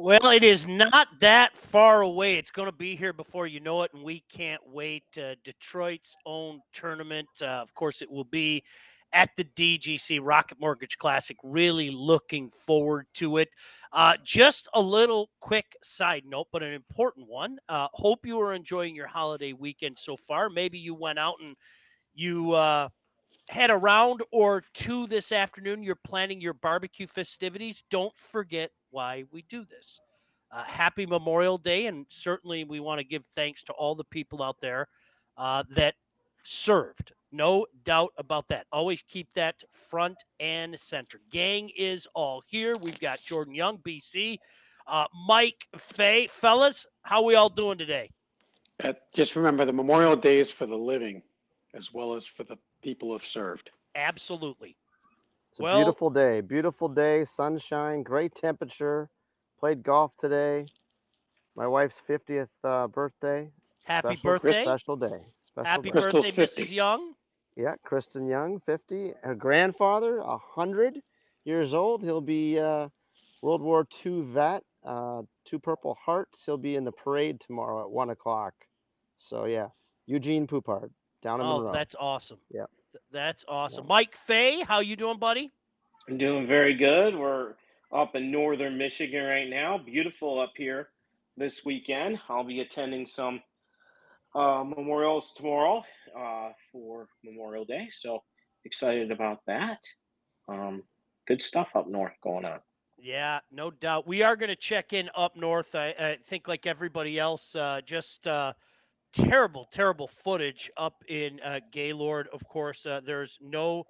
Well, it is not that far away. It's going to be here before you know it, and we can't wait. Uh, Detroit's own tournament. Uh, of course, it will be at the DGC Rocket Mortgage Classic. Really looking forward to it. Uh, just a little quick side note, but an important one. Uh, hope you are enjoying your holiday weekend so far. Maybe you went out and you uh, had a round or two this afternoon. You're planning your barbecue festivities. Don't forget why we do this. Uh, happy Memorial Day, and certainly we want to give thanks to all the people out there uh, that served. No doubt about that. Always keep that front and center. Gang is all here. We've got Jordan Young, BC, uh, Mike Fay. Fellas, how we all doing today? Uh, just remember the Memorial Day is for the living as well as for the people who've served. Absolutely. It's a Well- beautiful day. Beautiful day, sunshine, great temperature. Played golf today. My wife's 50th uh, birthday. Happy Special- birthday. Special day. Special Happy day. Birthday, Mrs. Young. Yeah, Kristen Young, 50. Her grandfather, 100 years old. He'll be uh, World War II vet, uh, two Purple Hearts. He'll be in the parade tomorrow at 1 o'clock. So, yeah, Eugene Poupard down in Oh, Monroe. that's awesome. Yeah. Th- That's awesome. Mike Fay, how you doing, buddy? I'm doing very good. We're up in northern Michigan right now. Beautiful up here this weekend. I'll be attending some uh, memorials tomorrow uh, for Memorial Day. So excited about that. Um, good stuff up north going on. Yeah, no doubt. We are going to check in up north. I, I think, like everybody else, uh, just uh, terrible, terrible footage up in uh, Gaylord. Of course, uh, there's no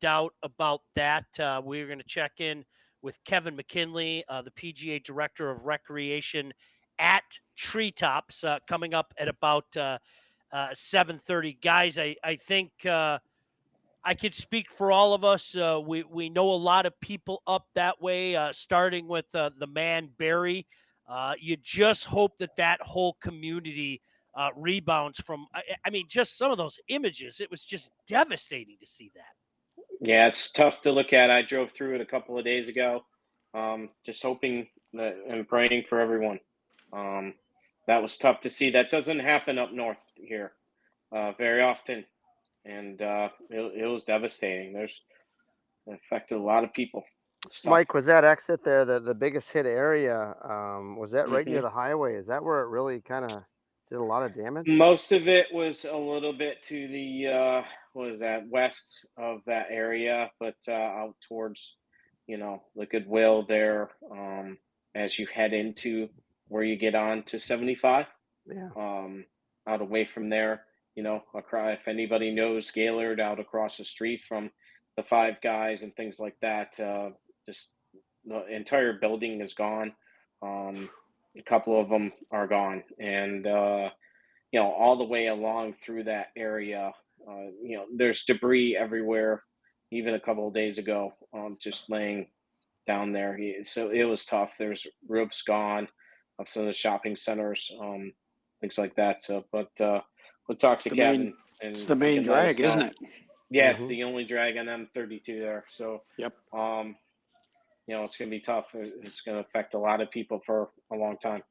doubt about that. Uh, we're going to check in with Kevin McKinley, uh, the PGA Director of Recreation at Treetops, uh, coming up at about uh, uh, 7:30. Guys, I I think. I could speak for all of us. We we know a lot of people up that way, starting with the man Barry. You just hope that that whole community uh, rebounds from. I, I mean, just some of those images. It was just devastating to see that. Yeah, it's tough to look at. I drove through it a couple of days ago. Um, just hoping that, and praying for everyone. Um, that was tough to see. That doesn't happen up north here uh, very often, and uh, it, it was devastating. There's it affected a lot of people. It's. Mike, was that exit there the, the biggest hit area? Um, was that right near Mhm. the highway? Is that where it really kind of did a lot of damage? Most of it was a little bit to the uh, what is that west of that area, but uh, out towards you know the Goodwill there. Um, as you head into where you get on to seventy five, Yeah. um, out away from there, you know, across, if anybody knows Gaylord, out across the street from the Five Guys and things like that, uh, just the entire building is gone. Um, a couple of them are gone, and uh, you know, all the way along through that area, uh, you know, there's debris everywhere. Even a couple of days ago, um, just laying down there. So it was tough. There's roofs gone of some of the shopping centers, um, things like that. So, but uh, we'll talk to the main- Kevin. and It's the main can let us drag, isn't it? Yeah, it's Mhm. the only drag on M32 there. So, Yep. um, you know, it's going to be tough. It's going to affect a lot of people for a long time.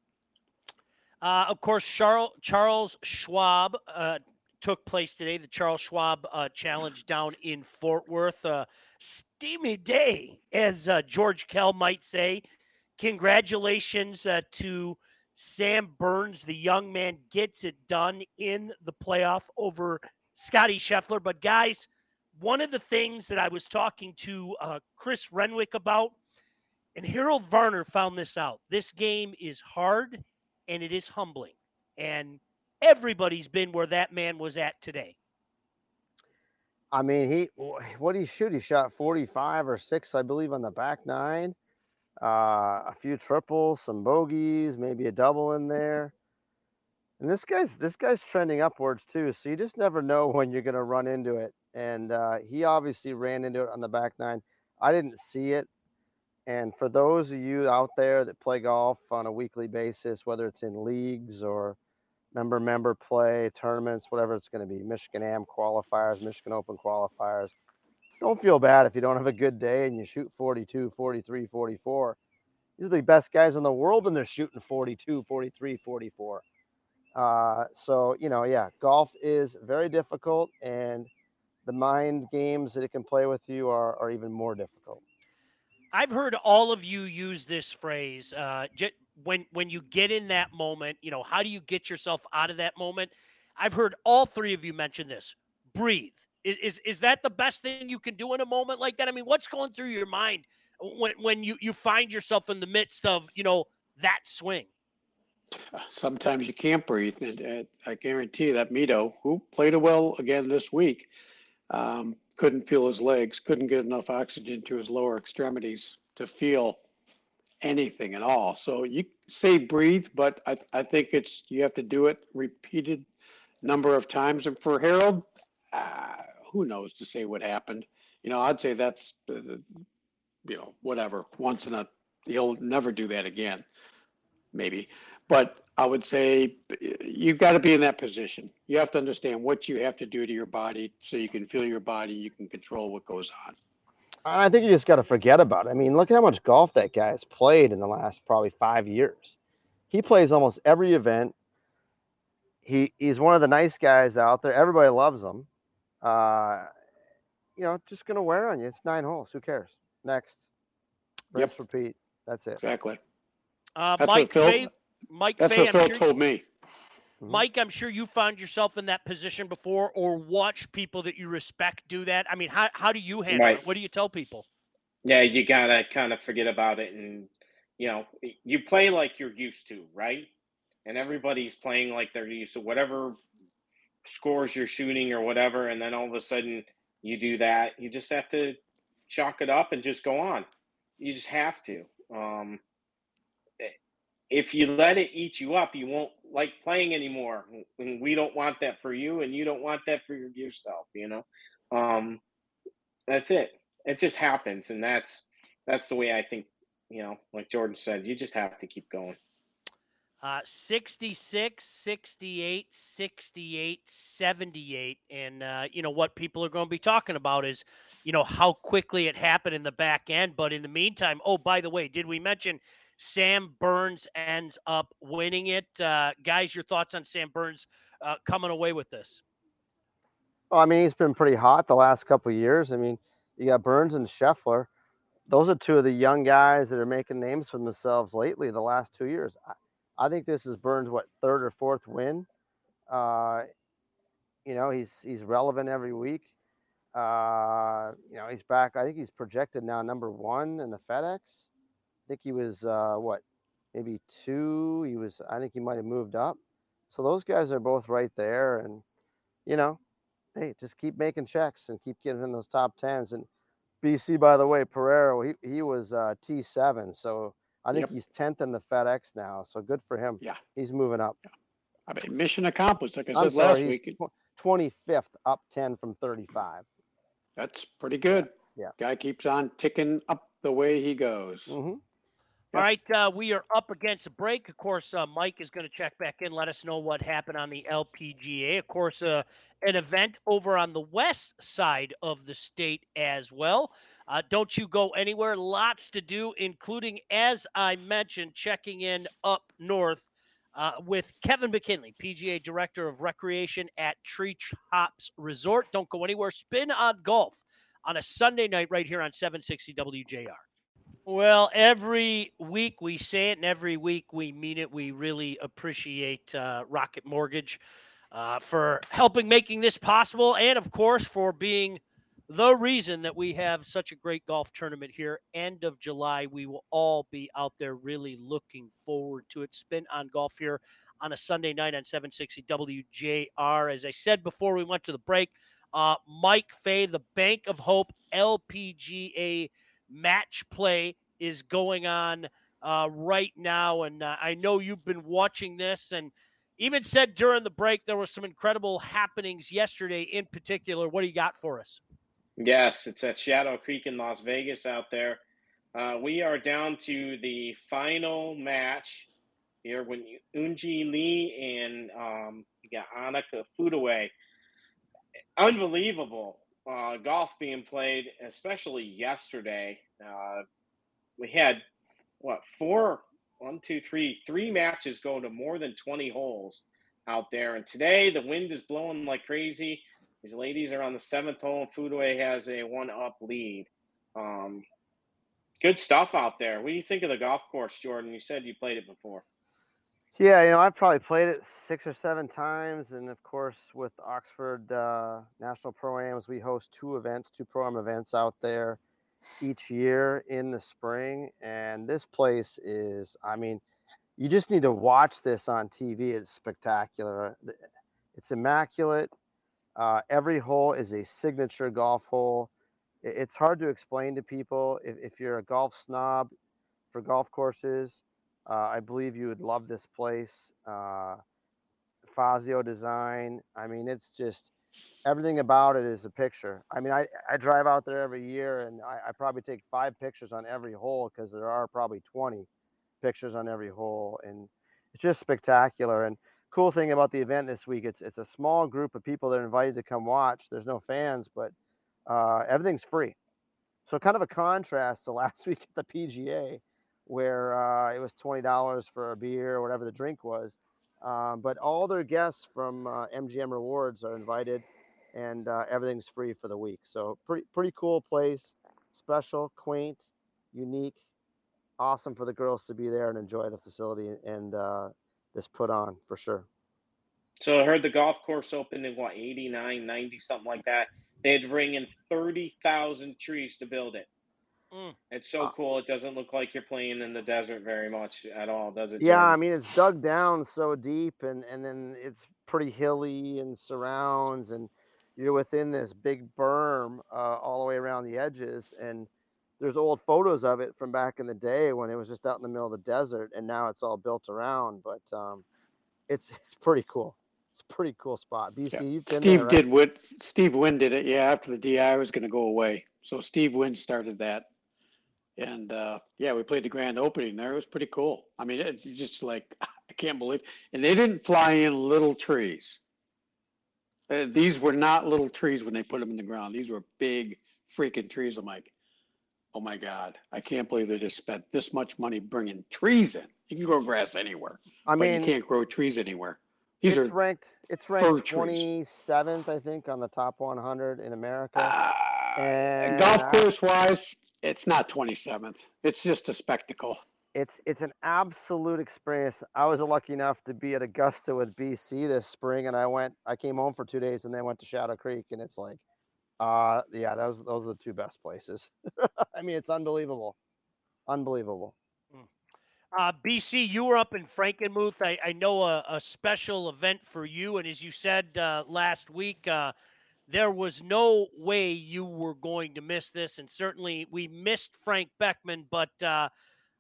Uh, of course, Charles Charles Schwab uh, took place today. The Charles Schwab uh, Challenge down in Fort Worth. Uh, steamy day, as uh, George Kell might say. Congratulations uh, to Sam Burns. The young man gets it done in the playoff over Scottie Scheffler. But, guys, one of the things that I was talking to Chris Renwick about, and Harold Varner found this out. This game is hard and it is humbling. And everybody's been where that man was at today. I mean, he what did he shoot? He shot 45 or six, I believe, on the back nine. Uh, a few triples, some bogeys, maybe a double in there. And this guy's this guy's trending upwards too. So you just never know when you're gonna run into it. And uh, he obviously ran into it on the back nine. I didn't see it. And for those of you out there that play golf on a weekly basis, whether it's in leagues or member member play tournaments whatever it's going to be michigan am qualifiers michigan open qualifiers don't feel bad if you don't have a good day and you shoot 42 43 44 these are the best guys in the world and they're shooting 42, 43, 44. Uh, so, you know, yeah, golf is very difficult and the mind games that it can play with you are, are even more difficult. I've heard all of you use this phrase. Uh, j- when when you get in that moment, you know, how do you get yourself out of that moment? I've heard all three of you mention this. Breathe. Is is is that the best thing you can do in a moment like that? I mean, what's going through your mind when when you you find yourself in the midst of you know that swing? Sometimes you can't breathe, and, and I guarantee that Mito, who played well again this week, um, couldn't feel his legs, couldn't get enough oxygen to his lower extremities to feel anything at all. So you say breathe, but I, I think it's you have to do it repeated number of times. And for Harold, uh, who knows to say what happened? You know, I'd say that's uh, you know whatever once in a he'll never do that again, maybe. But I would say you've got to be in that position. You have to understand what you have to do to your body so you can feel your body, you can control what goes on. I think you just got to forget about it. I mean, look at how much golf that guy has played in the last probably five years. He plays almost every event. He he's one of the nice guys out there. Everybody loves him. Uh, you know, just gonna wear on you. It's nine holes. Who cares? Next, rinse, Yep. repeat. That's it. Exactly. Uh, That's Mike Phil. Fay, Mike That's Fay, what Phil sure, told me. Mhm. Mike, I'm sure you found yourself in that position before, or watch people that you respect do that. I mean, how how do you handle Right. it? What do you tell people? Yeah, you gotta kind of forget about it, and you know, you play like you're used to, right? And everybody's playing like they're used to whatever scores you're shooting or whatever, and then all of a sudden you do that. You just have to chalk it up and just go on. You just have to. Um, i- if you let it eat you up, you won't like playing anymore. And we don't want that for you, and you don't want that for yourself. You know, um, that's it. It just happens, and that's that's the way I think. You know, like Jordan said, you just have to keep going. Uh, 66, 68, 68, 78. And, uh, you know, what people are going to be talking about is, you know, how quickly it happened in the back end. But in the meantime, oh, by the way, did we mention Sam Burns ends up winning it? Uh, guys, your thoughts on Sam Burns uh, coming away with this? Well, I mean, he's been pretty hot the last couple years. I mean, you got Burns and Scheffler. Those are two of the young guys that are making names for themselves lately. The last two years, I, I think this is Burns' what third or fourth win. Uh, you know, he's he's relevant every week. Uh, you know, he's back. I think he's projected now number one in the FedEx. I think he was uh, what, maybe two. He was. I think he might have moved up. So those guys are both right there, and you know, hey, just keep making checks and keep getting in those top tens. And BC, by the way, Pereira, he, he was uh, T7. So I think Yep. he's 10th in the FedEx now. So good for him. Yeah. He's moving up. I mean, mission accomplished. Like I said last week, 25th, up 10 from 35. that's pretty good. yeah. Guy keeps on ticking up the way he goes. hmm All right, uh, we are up against a break. Of course, uh, Mike is going to check back in, let us know what happened on the LPGA. Of course, uh, an event over on the west side of the state as well. Uh, don't you go anywhere. Lots to do, including, as I mentioned, checking in up north uh, with Kevin McKinley, PGA Director of Recreation at Tree Tops Resort. Don't go anywhere. Spin on golf on a Sunday night right here on 760 WJR. Well, every week we say it, and every week we mean it. We really appreciate uh, Rocket Mortgage uh, for helping making this possible, and of course for being the reason that we have such a great golf tournament here. End of July, we will all be out there, really looking forward to it. Spin on golf here on a Sunday night on 760 WJR. As I said before we went to the break, uh, Mike Fay, the Bank of Hope LPGA match play is going on uh, right now. And uh, I know you've been watching this and even said during the break there were some incredible happenings yesterday in particular. What do you got for us? Yes, it's at Shadow Creek in Las Vegas out there. Uh, we are down to the final match here when Eun-Hee Ji and um, you got Ayaka Furue. Unbelievable uh, golf being played, especially yesterday. Uh, we had what four, one, two, three, three matches go to more than twenty holes out there. And today the wind is blowing like crazy. These ladies are on the seventh hole. Furue has a one up lead. Um, good stuff out there. What do you think of the golf course, Jordan? You said you played it before. Yeah, you know, I've probably played it six or seven times, and of course, with Oxford uh, National Pro Ams, we host two events, two pro am events out there each year in the spring. And this place is, I mean, you just need to watch this on TV. It's spectacular. It's immaculate. Uh, every hole is a signature golf hole. It's hard to explain to people if, if you're a golf snob for golf courses uh, I believe you would love this place. Uh, Fazio design. I mean, it's just everything about it is a picture. I mean, I, I drive out there every year and I, I probably take five pictures on every hole because there are probably 20 pictures on every hole. And it's just spectacular. And cool thing about the event this week, it's it's a small group of people that are invited to come watch. There's no fans, but uh, everything's free. So kind of a contrast to last week at the PGA where uh, it was twenty dollars for a beer or whatever the drink was. Um, but all their guests from uh, MGM Rewards are invited, and uh, everything's free for the week. So pretty pretty cool place, special, quaint, unique, awesome for the girls to be there and enjoy the facility and uh, this put on for sure. So I heard the golf course opened in what 89, 90, something like that. They had bring in thirty thousand trees to build it. Mm. It's so uh, cool. It doesn't look like you're playing in the desert very much at all, does it? Yeah, Jordan? I mean it's dug down so deep, and and then it's pretty hilly and surrounds, and you're within this big berm uh, all the way around the edges, and there's old photos of it from back in the day when it was just out in the middle of the desert, and now it's all built around. But um, it's it's pretty cool. It's a pretty cool spot. BC, yeah. Steve there, right? did what Steve Wynn did it. Yeah, after the DI was going to go away, so Steve Wynn started that and uh, yeah, we played the grand opening there. It was pretty cool. I mean, it's just like I can't believe, and they didn't fly in little trees. Uh, these were not little trees when they put them in the ground. These were big freaking trees. I'm like, oh my god, I can't believe they just spent this much money bringing trees in. You can grow grass anywhere. I mean, you can't grow trees anywhere. These it's are ranked. It's ranked twenty seventh, I think, on the top 100 in America. Uh, and golf course wise, it's not 27th. It's just a spectacle. It's it's an absolute experience. I was lucky enough to be at Augusta with BC this spring, and I went. I came home for two days, and then went to Shadow Creek, and it's like, uh, yeah, those those are the two best places. I mean, it's unbelievable, unbelievable. Hmm. Uh, BC, you were up in Frankenmuth. I, I know a, a, special event for you, and as you said uh, last week, uh, there was no way you were going to miss this. And certainly we missed Frank Beckman, but uh,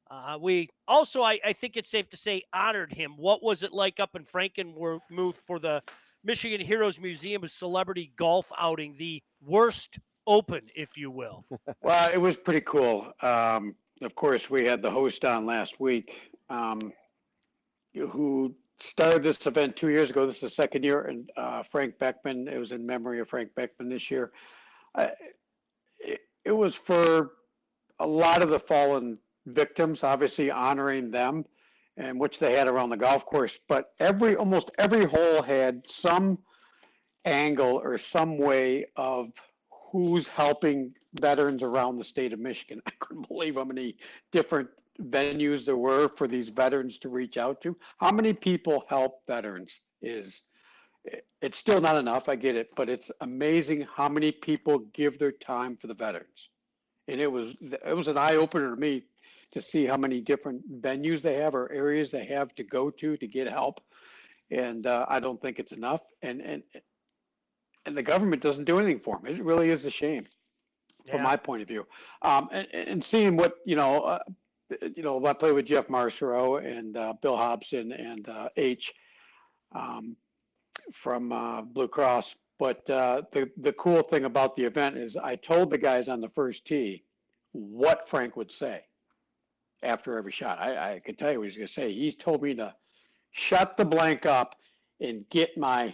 uh, we also, I, I, think it's safe to say, honored him. What was it like up in Frankenmuth for the Michigan Heroes Museum of Celebrity Golf outing, the worst open, if you will? well, it was pretty cool. Um, of course, we had the host on last week um, who started this event two years ago. This is the second year, and uh, Frank Beckman. It was in memory of Frank Beckman this year. Uh, it, it was for a lot of the fallen victims, obviously honoring them, and which they had around the golf course. But every almost every hole had some angle or some way of who's helping veterans around the state of Michigan. I couldn't believe how many different venues there were for these veterans to reach out to. How many people help veterans is it's still not enough. I get it, but it's amazing how many people give their time for the veterans. And it was it was an eye opener to me to see how many different venues they have or areas they have to go to to get help. And uh, I don't think it's enough. And and and the government doesn't do anything for them. It really is a shame, from yeah. my point of view. Um, and, and, seeing what you know, uh, you know, I played with Jeff Marcero and uh, Bill Hobson and uh, H um, from uh, Blue Cross. But uh, the the cool thing about the event is I told the guys on the first tee what Frank would say after every shot. I, I could tell you what he's going to say. He's told me to shut the blank up and get my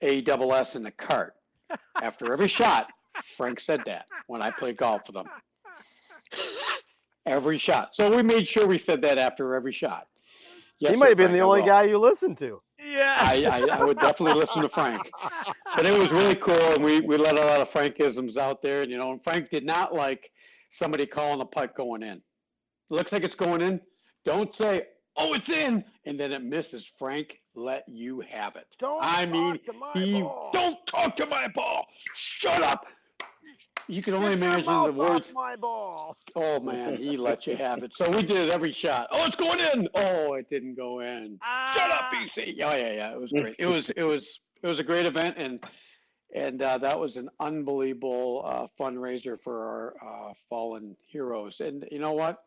A double S in the cart after every shot. Frank said that when I played golf with him. every shot. So we made sure we said that after every shot. Yes, he might have been Frank, the only guy you listened to. Yeah. I, I, I would definitely listen to Frank. But it was really cool, and we, we let a lot of Frankisms out there, and you know, and Frank did not like somebody calling a putt going in. Looks like it's going in. Don't say, "Oh, it's in," and then it misses. Frank let you have it. Don't I mean, to my he ball. don't talk to my ball. Shut up. You can only imagine the words. my ball. Oh man, he let you have it. So we did it every shot. Oh, it's going in. Oh, it didn't go in. Shut up, Ah. BC. Oh yeah, yeah. It was great. It was it was it was a great event and and uh, that was an unbelievable uh, fundraiser for our uh, fallen heroes. And you know what?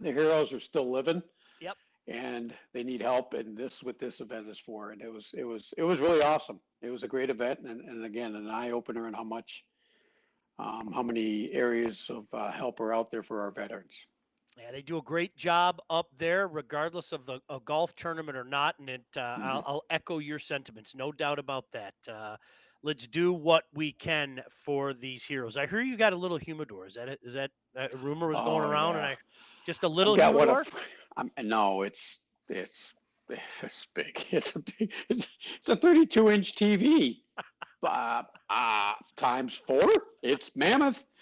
The heroes are still living. Yep. And they need help, and this is what this event is for. And it was it was it was really awesome. It was a great event, and, and again, an eye opener on how much, um, how many areas of uh, help are out there for our veterans. Yeah, they do a great job up there, regardless of the a golf tournament or not. And it, uh, Mm-hmm. I'll, I'll echo your sentiments, no doubt about that. Uh, let's do what we can for these heroes. I hear you got a little humidor. Is that it? Is that a rumor was going Oh, around? And. I just a little I've got what a humidor. I'm, no, it's it's it's big. It's a big. It's, it's a 32 inch TV. uh, uh, times four. It's mammoth.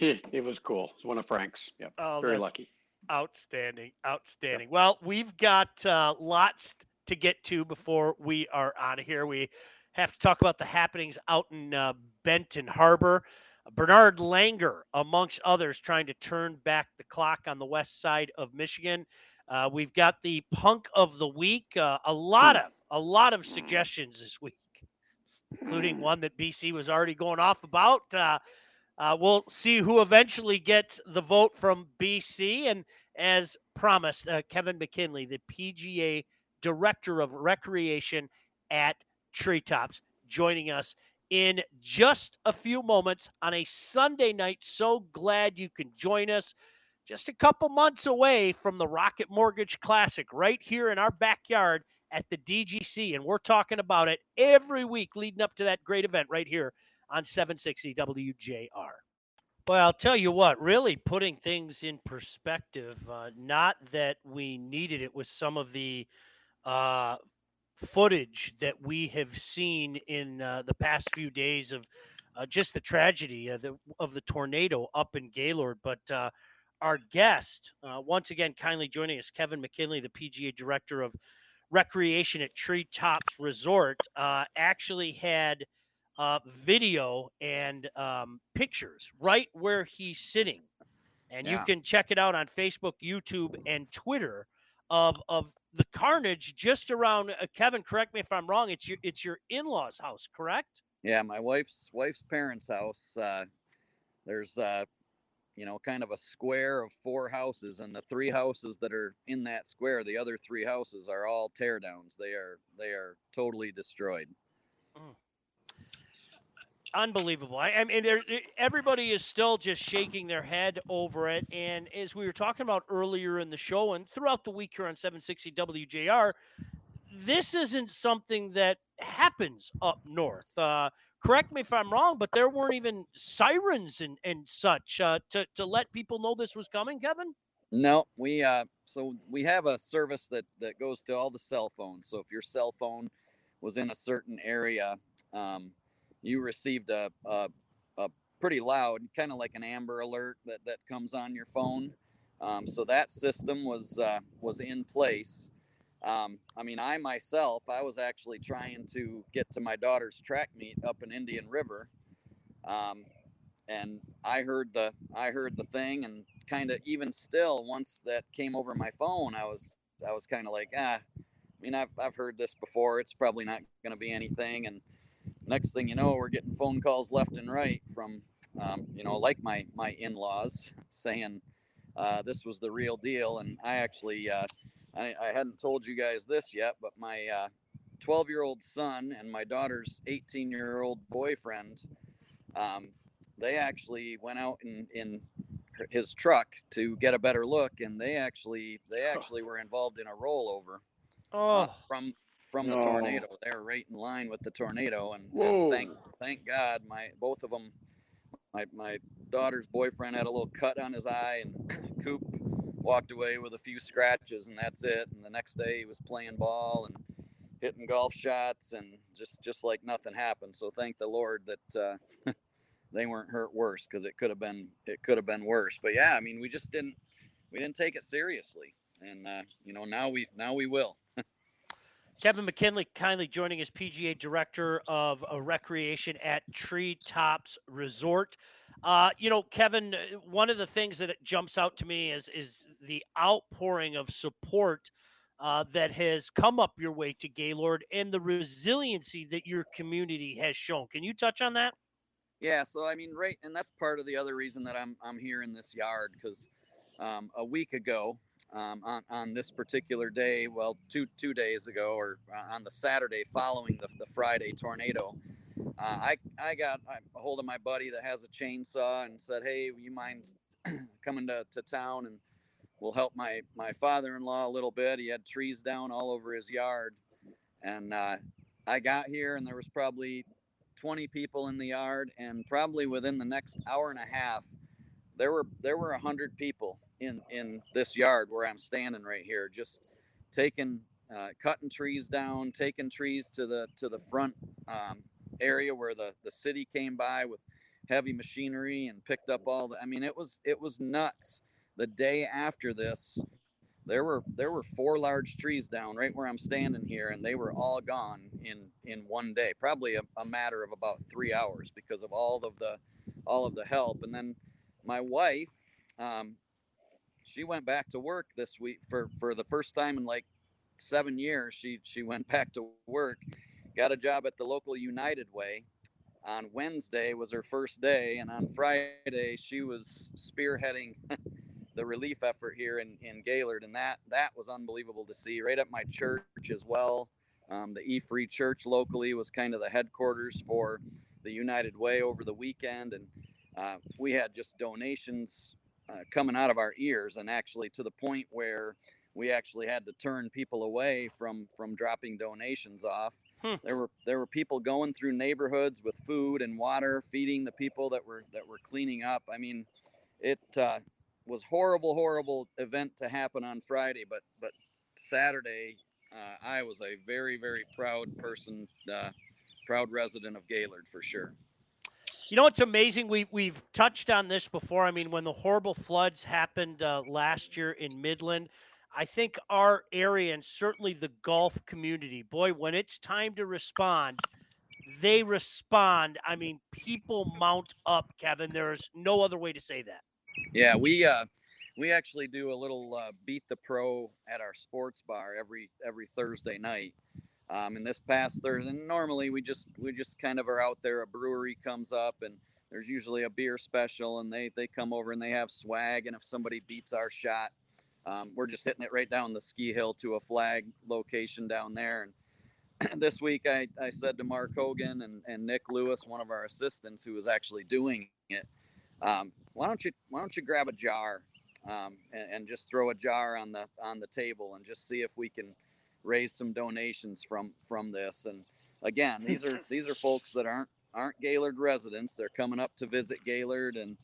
It, it was cool. It's one of Frank's. Yep. Oh, Very lucky. Outstanding, outstanding. Well, we've got uh, lots to get to before we are out of here. We have to talk about the happenings out in uh, Benton Harbor. Bernard Langer, amongst others, trying to turn back the clock on the west side of Michigan. Uh, we've got the punk of the week. Uh, a lot of a lot of suggestions this week, including one that BC was already going off about. Uh, uh, we'll see who eventually gets the vote from BC. And as promised, uh, Kevin McKinley, the PGA Director of Recreation at Treetops, joining us in just a few moments on a Sunday night. So glad you can join us. Just a couple months away from the Rocket Mortgage Classic, right here in our backyard at the DGC. And we're talking about it every week leading up to that great event right here on 760 WJR. Well, I'll tell you what, really putting things in perspective, uh, not that we needed it with some of the uh, footage that we have seen in uh, the past few days of uh, just the tragedy of the, of the tornado up in Gaylord. But uh, our guest, uh, once again, kindly joining us, Kevin McKinley, the PGA Director of Recreation at Treetops Resort, uh, actually had uh, video and um, pictures right where he's sitting. And you can check it out on Facebook, YouTube, and Twitter of of the carnage just around uh, Kevin. Correct me if I'm wrong. It's your it's your in laws' house, correct? Yeah, my wife's wife's parents' house. Uh, there's uh, you know, kind of a square of four houses, and the three houses that are in that square, the other three houses are all tear downs. They are they are totally destroyed. Unbelievable. I, I mean, eh, everybody is still just shaking their head over it. And as we were talking about earlier in the show and throughout the week here on 760 WJR, this isn't something that happens up north. Uh, correct me if I'm wrong, but there weren't even sirens and, and such uh, to, to let people know this was coming, Kevin? No, we uh so we have a service that that goes to all the cell phones. So if your cell phone was in a certain area, um, you received a a, a pretty loud, kind of like an Amber Alert that that comes on your phone. Um, so that system was uh, was in place. Um, I mean, I myself, I was actually trying to get to my daughter's track meet up in Indian River, um, and I heard the I heard the thing, and kind of even still, once that came over my phone, I was I was kind of like, ah, I mean, I've I've heard this before. It's probably not going to be anything. And next thing you know, we're getting phone calls left and right from, um, you know, like my my in-laws saying uh, this was the real deal. And I actually uh, I, I hadn't told you guys this yet, but my uh, 12 year old son and my daughter's 18 year old boyfriend, um, they actually went out in, in his truck to get a better look, and they actually they actually were involved in a rollover uh, Oh, from from the No. tornado. They were right in line with the tornado, and, and thank thank God, my both of them, my my daughter's boyfriend had a little cut on his eye, and Coop walked away with a few scratches, and that's it. And the next day he was playing ball and hitting golf shots, and just just like nothing happened. So thank the Lord that uh, they weren't hurt worse, because it could have been it could have been worse. But yeah, I mean, we just didn't we didn't take it seriously, and uh, you know now we now we will. Kevin McKinley kindly joining as PGA Director of uh, Recreation at Treetops Resort. Uh, you know, Kevin, uh, one of the things that jumps out to me is is the outpouring of support uh, that has come up your way to Gaylord and the resiliency that your community has shown. Can you touch on that? Yeah, so I mean, right, and that's part of the other reason that I'm I'm here in this yard because um, a week ago um, on, on this particular day, well, two two days ago, or uh, on the Saturday following the, the Friday tornado, uh, I I got a hold of my buddy that has a chainsaw and said, "Hey, you mind coming to, to town and we'll help my my father-in-law a little bit." He had trees down all over his yard, and uh, I got here and there was probably 20 people in the yard, and probably within the next hour and a half, there were there were a hundred people in in this yard where I'm standing right here, just taking uh, cutting trees down, taking trees to the to the front um, area where the the city came by with heavy machinery and picked up all the. I mean, it was it was nuts. The day after this, there were there were four large trees down right where I'm standing here, and they were all gone in in one day. Probably a, a matter of about three hours because of all of the all of the help. And then my wife, um, she went back to work this week for for the first time in like seven years. She she went back to work, got a job at the local United Way. On Wednesday was her first day, and on Friday she was spearheading the relief effort here in, in Gaylord, and that that was unbelievable to see. Right at my church as well, um, the E Free Church locally was kind of the headquarters for the United Way over the weekend, and uh, we had just donations uh, coming out of our ears, and actually to the point where we actually had to turn people away from from dropping donations off. Hmm. There were there were people going through neighborhoods with food and water, feeding the people that were that were cleaning up. I mean, it uh, was horrible, horrible event to happen on Friday, but but Saturday, uh, I was a very very proud person, uh, proud resident of Gaylord for sure. You know, it's amazing. We we've touched on this before. I mean, when the horrible floods happened uh, last year in Midland, I think our area and certainly the golf community, boy, when it's time to respond, they respond. I mean, people mount up, Kevin. There's no other way to say that. Yeah, we uh, we actually do a little uh, beat the pro at our sports bar every every Thursday night. Um, and this past Thursday, normally we just we just kind of are out there. A brewery comes up and there's usually a beer special, and they they come over and they have swag. And if somebody beats our shot, um, we're just hitting it right down the ski hill to a flag location down there. And this week I, I said to Mark Hogan and, and Nick Lewis, one of our assistants who was actually doing it, um, why don't you why don't you grab a jar um, and, and, just throw a jar on the on the table and just see if we can raise some donations from from this. And again, these are these are folks that aren't aren't Gaylord residents. They're coming up to visit Gaylord, and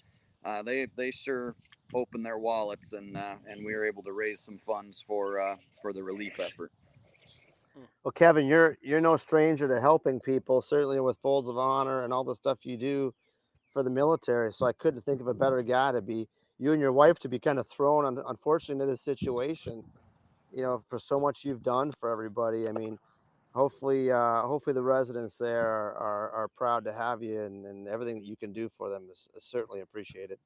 uh, they they sure opened their wallets, and uh, and we were able to raise some funds for uh, for the relief effort. Well, Kevin, you're you're no stranger to helping people. Certainly with Folds of Honor and all the stuff you do for the military. So I couldn't think of a better guy to be you and your wife to be kind of thrown, unfortunately, into this situation. You know, for so much you've done for everybody. I mean, hopefully, uh, hopefully the residents there are, are, are proud to have you, and, and everything that you can do for them is, is certainly appreciated.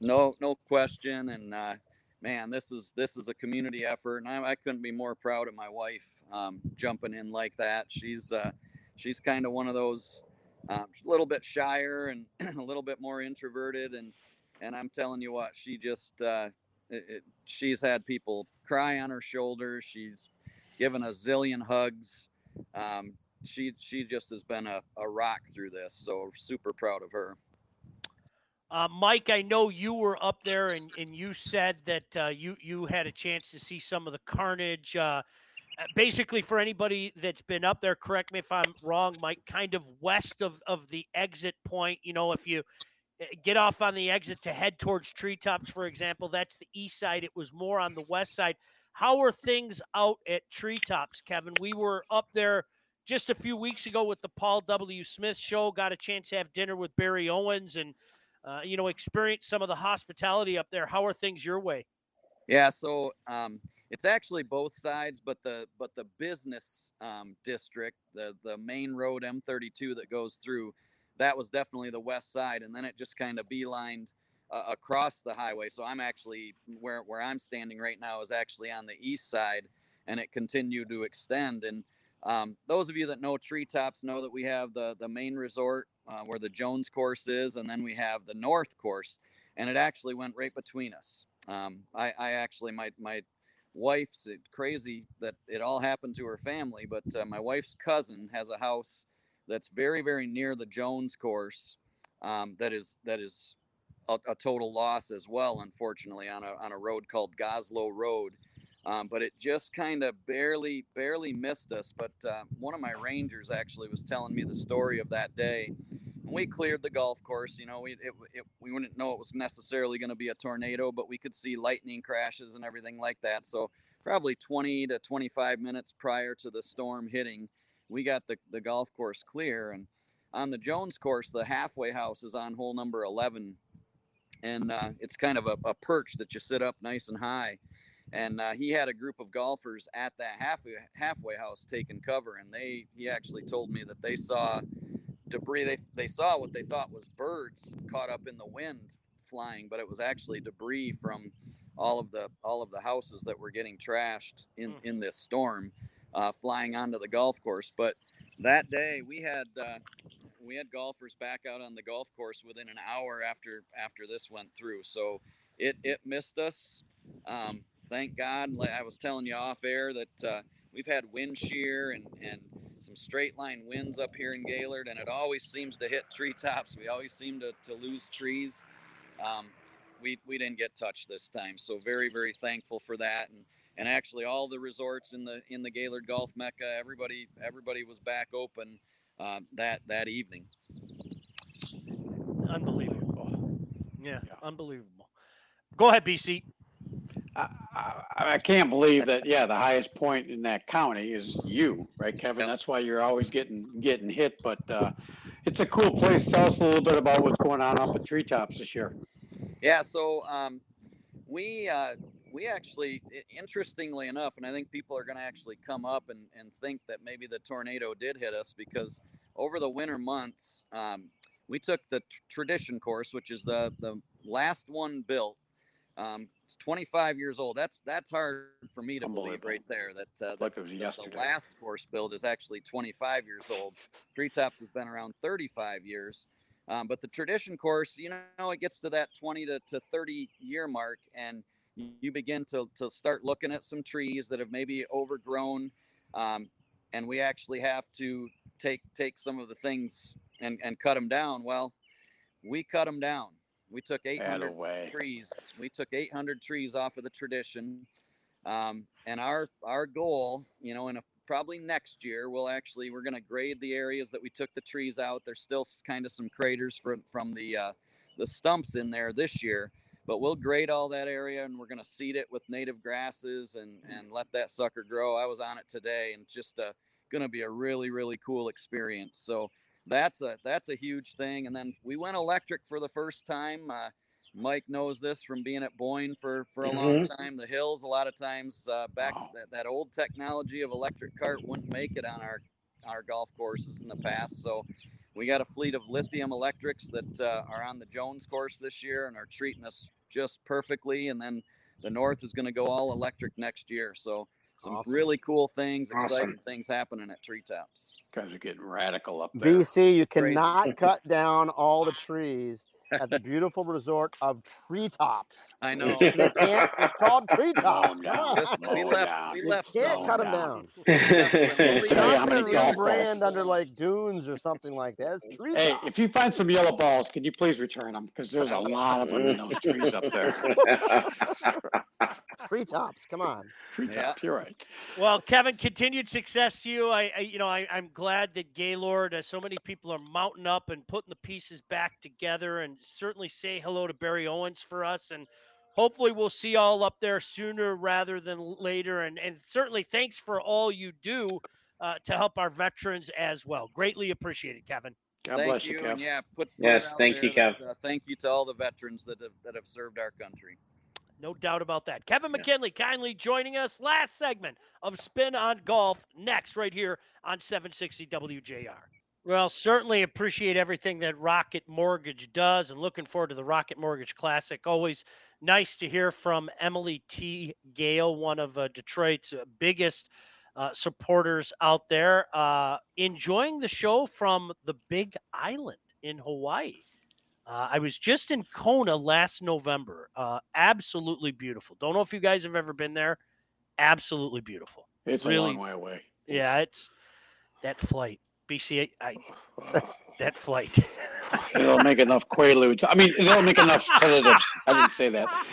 No, no question. And uh, man, this is this is a community effort, and I, I couldn't be more proud of my wife um, jumping in like that. She's uh, she's kind of one of those um, a little bit shyer and a little bit more introverted and and i'm telling you what she just uh, it, it, she's had people cry on her shoulder she's given a zillion hugs um, she she just has been a, a rock through this so super proud of her uh, Mike, I know you were up there and, and you said that uh, you you had a chance to see some of the carnage. Uh, uh, basically for anybody that's been up there correct me if i'm wrong mike kind of west of of the exit point you know if you uh, get off on the exit to head towards treetops, for example, that's the east side. It was more on the west side. How are things out at treetops, Kevin? We were up there just a few weeks ago with the Paul W. Smith show. Got a chance to have dinner with Barry Owens and uh, you know experience some of the hospitality up there. How are things your way? Yeah, so um, it's actually both sides, but the but the business um, district, the the main road M32 that goes through, that was definitely the west side, and then it just kind of beelined uh, across the highway. So I'm actually where where I'm standing right now is actually on the east side, and it continued to extend. And um, those of you that know treetops know that we have the the main resort uh, where the Jones course is, and then we have the North course, and it actually went right between us. Um, I, I actually my my wife's crazy that it all happened to her family, but uh, my wife's cousin has a house that's very very near the Jones course. Um, that is that is a, a total loss as well, unfortunately, on a on a road called Goslow Road. Um, but it just kind of barely barely missed us. But uh, one of my rangers actually was telling me the story of that day. We cleared the golf course. You know, we it, it, we wouldn't know it was necessarily going to be a tornado, but we could see lightning crashes and everything like that. So probably 20 to 25 minutes prior to the storm hitting, we got the, the golf course clear. And on the Jones course, the halfway house is on hole number 11. And uh, it's kind of a, a perch that you sit up nice and high and uh, he had a group of golfers at that halfway halfway house taking cover and they he actually told me that they saw debris they, they saw what they thought was birds caught up in the wind flying but it was actually debris from all of the all of the houses that were getting trashed in Mm. in this storm uh, flying onto the golf course but that day we had uh, we had golfers back out on the golf course within an hour after after this went through so it it missed us um, thank God. I was telling you off air that uh, we've had wind shear and, and some straight line winds up here in Gaylord, and it always seems to hit treetops. We always seem to, to lose trees. Um, we, we didn't get touched this time, so very very thankful for that. And and actually, all the resorts in the in the Gaylord Golf Mecca, everybody everybody was back open uh, that that evening. Unbelievable. Yeah, Yeah. unbelievable. Go ahead, BC. I, I, I can't believe that, yeah, the highest point in that county is you, right, Kevin? Yep. That's why you're always getting, getting hit, but, uh, it's a cool place. Tell us a little bit about what's going on up at treetops this year. Yeah, so um, we uh, we actually, interestingly enough, and I think people are going to actually come up and, and think that maybe the tornado did hit us because over the winter months, um, we took the tr- tradition course, which is the the last one built. Um, it's 25 years old. That's that's hard for me to believe right there. That uh, Like that's, it was that yesterday. the last course build is actually 25 years old. Treetops has been around 35 years. Um, but the tradition course, you know, it gets to that 20 to, to 30 year mark, and you begin to, to start looking at some trees that have maybe overgrown. Um, and we actually have to take take some of the things and, and cut them down. Well, we cut them down. We took 800 trees. We took 800 trees off of the tradition. Um, and our our goal, you know, in a, probably next year, we'll actually we're going to grade the areas that we took the trees out. There's still kind of some craters from from the uh, the stumps in there this year, but we'll grade all that area and we're going to seed it with native grasses and and let that sucker grow. I was on it today and just uh, going to be a really really cool experience. So that's a that's a huge thing. And then we went electric for the first time. Uh, Mike knows this from being at Boyne for for a long time. The hills, a lot of times uh, back Wow. that, that old technology of electric cart wouldn't make it on our our golf courses in the past. So we got a fleet of lithium electrics that uh, are on the Jones course this year and are treating us just perfectly. And then the North is going to go all electric next year. So some Awesome. really cool things, exciting Awesome. things happening at treetops. Guys are getting radical up there. BC, you cannot cut down all the trees at the beautiful resort of treetops. I know. You can't. It's called treetops. Calm Come on. Listen, we Slow left. down. We You left. can't some- cut them down. down. Tell you how many gonna golf balls. rebrand under like dunes or something like that. It's treetops. Hey, if you find some yellow balls, can you please return them? Because there's a lot of them in those trees up there. treetops. Come on. Treetops, you're right. Well, Kevin, continued success to you. I, I you know, I, I'm glad that Gaylord, uh, so many people are mounting up and putting the pieces back together, and certainly say hello to Barry Owens for us. And hopefully we'll see y'all up there sooner rather than later. And, and certainly thanks for all you do uh, to help our veterans as well. Greatly appreciated, Kevin. God thank bless you, and Kev. yeah, put, put Yes, thank you, there Kev. that, uh, thank you to all the veterans that have that have served our country. No doubt about that. Kevin Yeah. McKinley kindly joining us. Last segment of Spin on Golf next, right here on 760 WJR. Well, certainly appreciate everything that Rocket Mortgage does and looking forward to the Rocket Mortgage Classic. Always nice to hear from Emily T. Gale, one of uh, Detroit's uh, biggest uh, supporters out there, uh, enjoying the show from the Big Island in Hawaii. Uh, I was just in Kona last November. Uh, absolutely beautiful. Don't know if you guys have ever been there. Absolutely beautiful. It's a long way away. Yeah, it's that flight. BC, I that flight. They don't make enough quaaludes. I mean, they don't make enough sedatives. I didn't say that.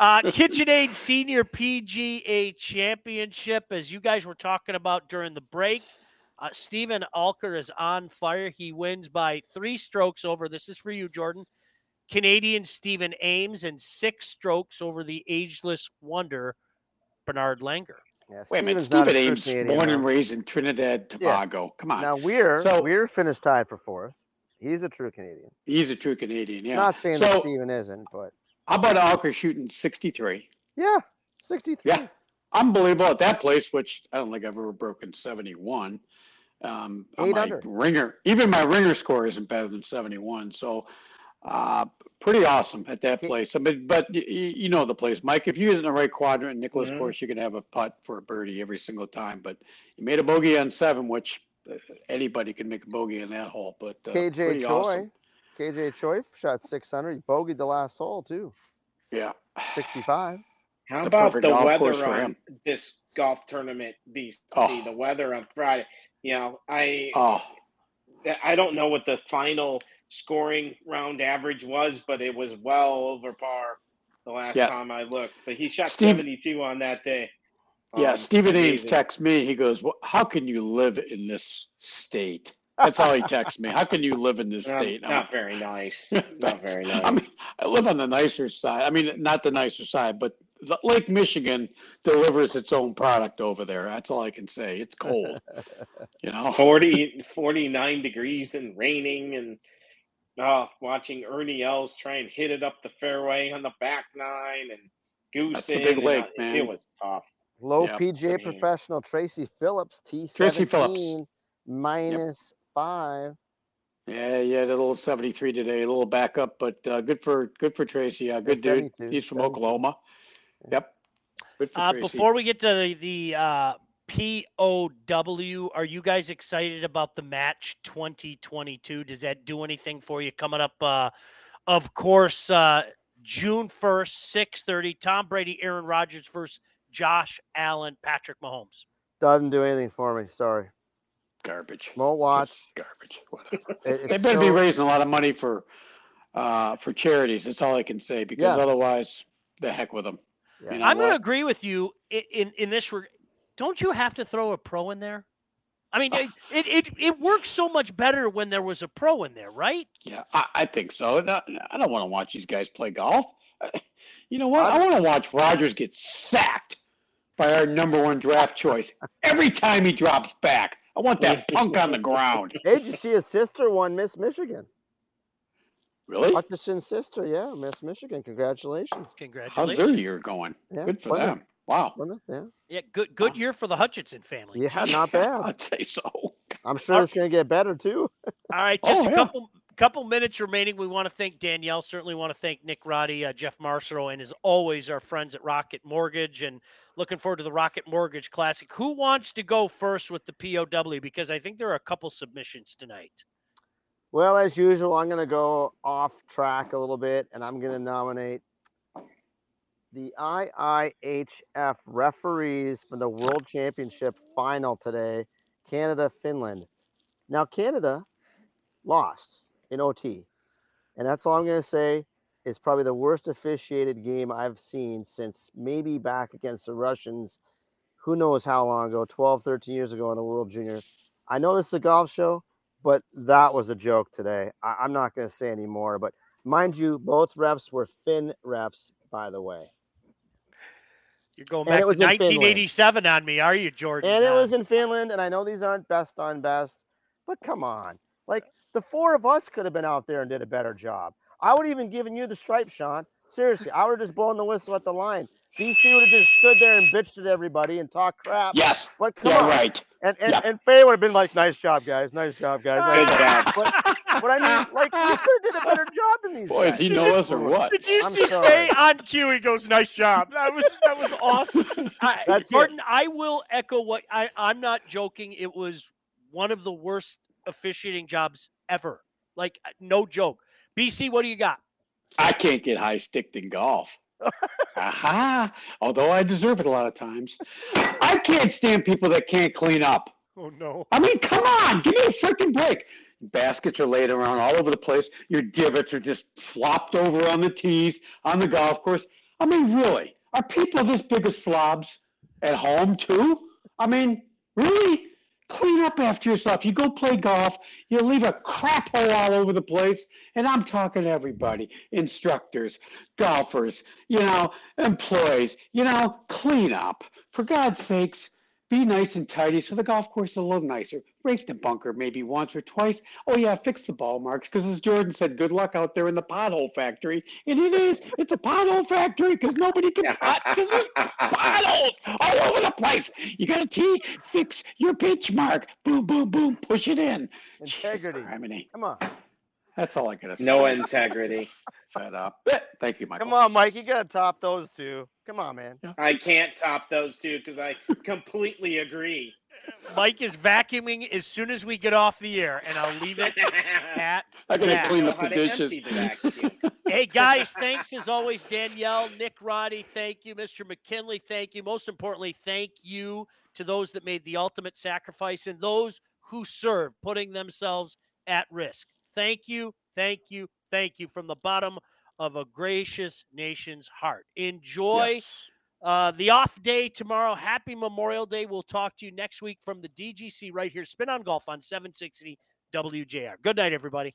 Uh, KitchenAid Senior PGA Championship, as you guys were talking about during the break. Uh, Steven Alker is on fire. He wins by three strokes over. This is for you, Jordan. Canadian Stephen Ames and six strokes over the ageless wonder Bernard Langer. Yeah, Wait a minute, Stephen Ames, born and raised in Trinidad, Tobago. Come on, Now we're So- Weir finished tied for fourth. He's a true Canadian. he's a true Canadian. Yeah. Not saying that So- Steven isn't, but How about Alker shooting 63? yeah, 63. Yeah. Unbelievable at that place, which I don't think I've ever broken 71. Um, Eight my ringer, even my ringer score isn't better than 71. So, uh, pretty awesome at that place. I mean, but y- y- you know the place, Mike. If you're in the right quadrant, Nicholas, of course, you can have a putt for a birdie every single time. But you made a bogey on seven, which uh, anybody can make a bogey in that hole. But uh, KJ pretty Choi. awesome. KJ Choi shot 600. He bogeyed the last hole too. Yeah. 65. How It's a about perfect the golf weather course for on him. this golf tournament, BC? Oh. The weather on Friday. You know, I Oh, I don't know what the final scoring round average was, but it was well over par the last Yeah. time I looked. But he shot Steve- 72 on that day. Yeah, Um, Stephen Ames texts me. He goes, "Wha- "How can you live in this state?" That's all he texts me. How can you live in this Not, state? I'm- not very nice. not Thanks. very I mean. I live on the nicer side. I mean, not the nicer side, but the, Lake Michigan delivers its own product over there. That's all I can say. It's cold, you know. 40, 49 degrees and raining and oh, watching Ernie Els try and hit it up the fairway on the back nine and goose That's the in, big and, lake, uh, man. It was tough. Low Yeah. PGA I mean- professional Tracy Phillips, T17 Tracy Phillips. minus five. Yeah, yeah, a little seventy-three today, a little backup, but uh, good for good for Tracy. Yeah, good dude. He's from 72. Oklahoma. Yep. Good for Uh, Tracy. before we get to the, the uh, POW, are you guys excited about the match 2022? Does that do anything for you coming up? Uh, of course, uh, June 1st, 6:30. Tom Brady, Aaron Rodgers versus Josh Allen, Patrick Mahomes. Doesn't do anything for me. Sorry. garbage. Won't watch. Just garbage. Whatever. It- They it's better be raising a lot of money for, uh, for charities. That's all I can say, because Yes. otherwise, the heck with them. yeah. You know I'm going to agree with you in, in, in this. reg- Don't you have to throw a pro in there? I mean, uh, it, it, it, it works so much better when there was a pro in there, right? Yeah, I, I think so. No, I don't want to watch these guys play golf. Uh, you know what? I want to watch Rodgers get sacked by our number one draft choice every time he drops back. I want that punk on the ground. Hey, did you see his sister won Miss Michigan? Really? Hutchinson's sister, yeah, Miss Michigan. Congratulations. Congratulations. How's Congratulations. their year going? Yeah, Good for Plymouth. them. Wow. Yeah. Yeah, good good year for the Hutchinson family. Yeah, Jeez. not bad. I'd say so. I'm sure Our- it's going to get better too. All right, just Oh, a yeah. couple couple minutes remaining. We want to thank Danielle. Certainly want to thank Nick Roddy, uh, Jeff Marcero, and as always, our friends at Rocket Mortgage. And looking forward to the Rocket Mortgage Classic. Who wants to go first with the POW? Because I think there are a couple submissions tonight. Well, as usual, I'm going to go off track a little bit and I'm going to nominate the IIHF referees for the World Championship final today Canada Finland. Now, Canada lost in OT. And that's all I'm going to say. It's probably the worst officiated game I've seen since maybe back against the Russians, who knows how long ago, 12, 13 years ago in the World Junior. I know this is a golf show, but that was a joke today. I, I'm not going to say anymore. but mind you, both refs were Finn refs, by the way. You're going back it to was Finland. 1987 on me, are you, Jordan? And it was in Finland, and I know these aren't best on best, but come on. Like the four of us could have been out there and did a better job. I would have even given you the stripe, Sean. Seriously, I would have just blown the whistle at the line. DC would have just stood there and bitched at everybody and talked crap. Yes, But come yeah, on. right. And and, Yeah. and Faye would have been like, nice job, guys. Nice job, guys. Nice Good job. job. But, but I mean, like, you could have did a better job than these Boy, guys. does he know us or what? Did you I'm see sorry. Faye on cue? He goes, "Nice job." That was that was awesome. I, That's it. I will echo what I. I'm not joking. It was one of the worst officiating jobs ever. Like uh, no joke. BC, what do you got? I can't get high sticked in golf. Aha! Although I deserve it a lot of times. I can't stand people that can't clean up. Oh no. I mean, come on, give me a freaking break. Baskets are laid around all over the place. Your divots are just flopped over on the tees on the golf course. I mean, really, are people this big of slobs at home too? I mean, really? Clean up after yourself. You go play golf, you leave a crap hole all over the place. And I'm talking to everybody instructors, golfers, you know, employees, you know, clean up. For God's sakes, be nice and tidy so the golf course is a little nicer. Rake the bunker maybe once or twice. Oh yeah, fix the ball marks because as Jordan said, good luck out there in the pothole factory. And it is. It's a pothole factory because nobody can putt because there's potholes all over the place. You got a tee, fix your pitch mark. Boom, boom, boom. Push it in. Integrity. criminy. Come on. That's all I gotta say. no integrity. Fed up. Thank you, Michael. Come on, Mike. You got to top those two. Come on, man. I can't top those two because I completely agree. Mike is vacuuming as soon as we get off the air, and I'll leave it at I gotta that. clean up the dishes. the. Hey guys, thanks as always, Danielle, Nick Roddy, thank you, Mr. McKinley, thank you. Most importantly, thank you to those that made the ultimate sacrifice and those who served, putting themselves at risk. Thank you, thank you, thank you from the bottom of a gracious nation's heart. Enjoy Yes. uh, the off day tomorrow. Happy Memorial Day. We'll talk to you next week from the DGC right here. Spin on Golf on 760 WJR. Good night, everybody.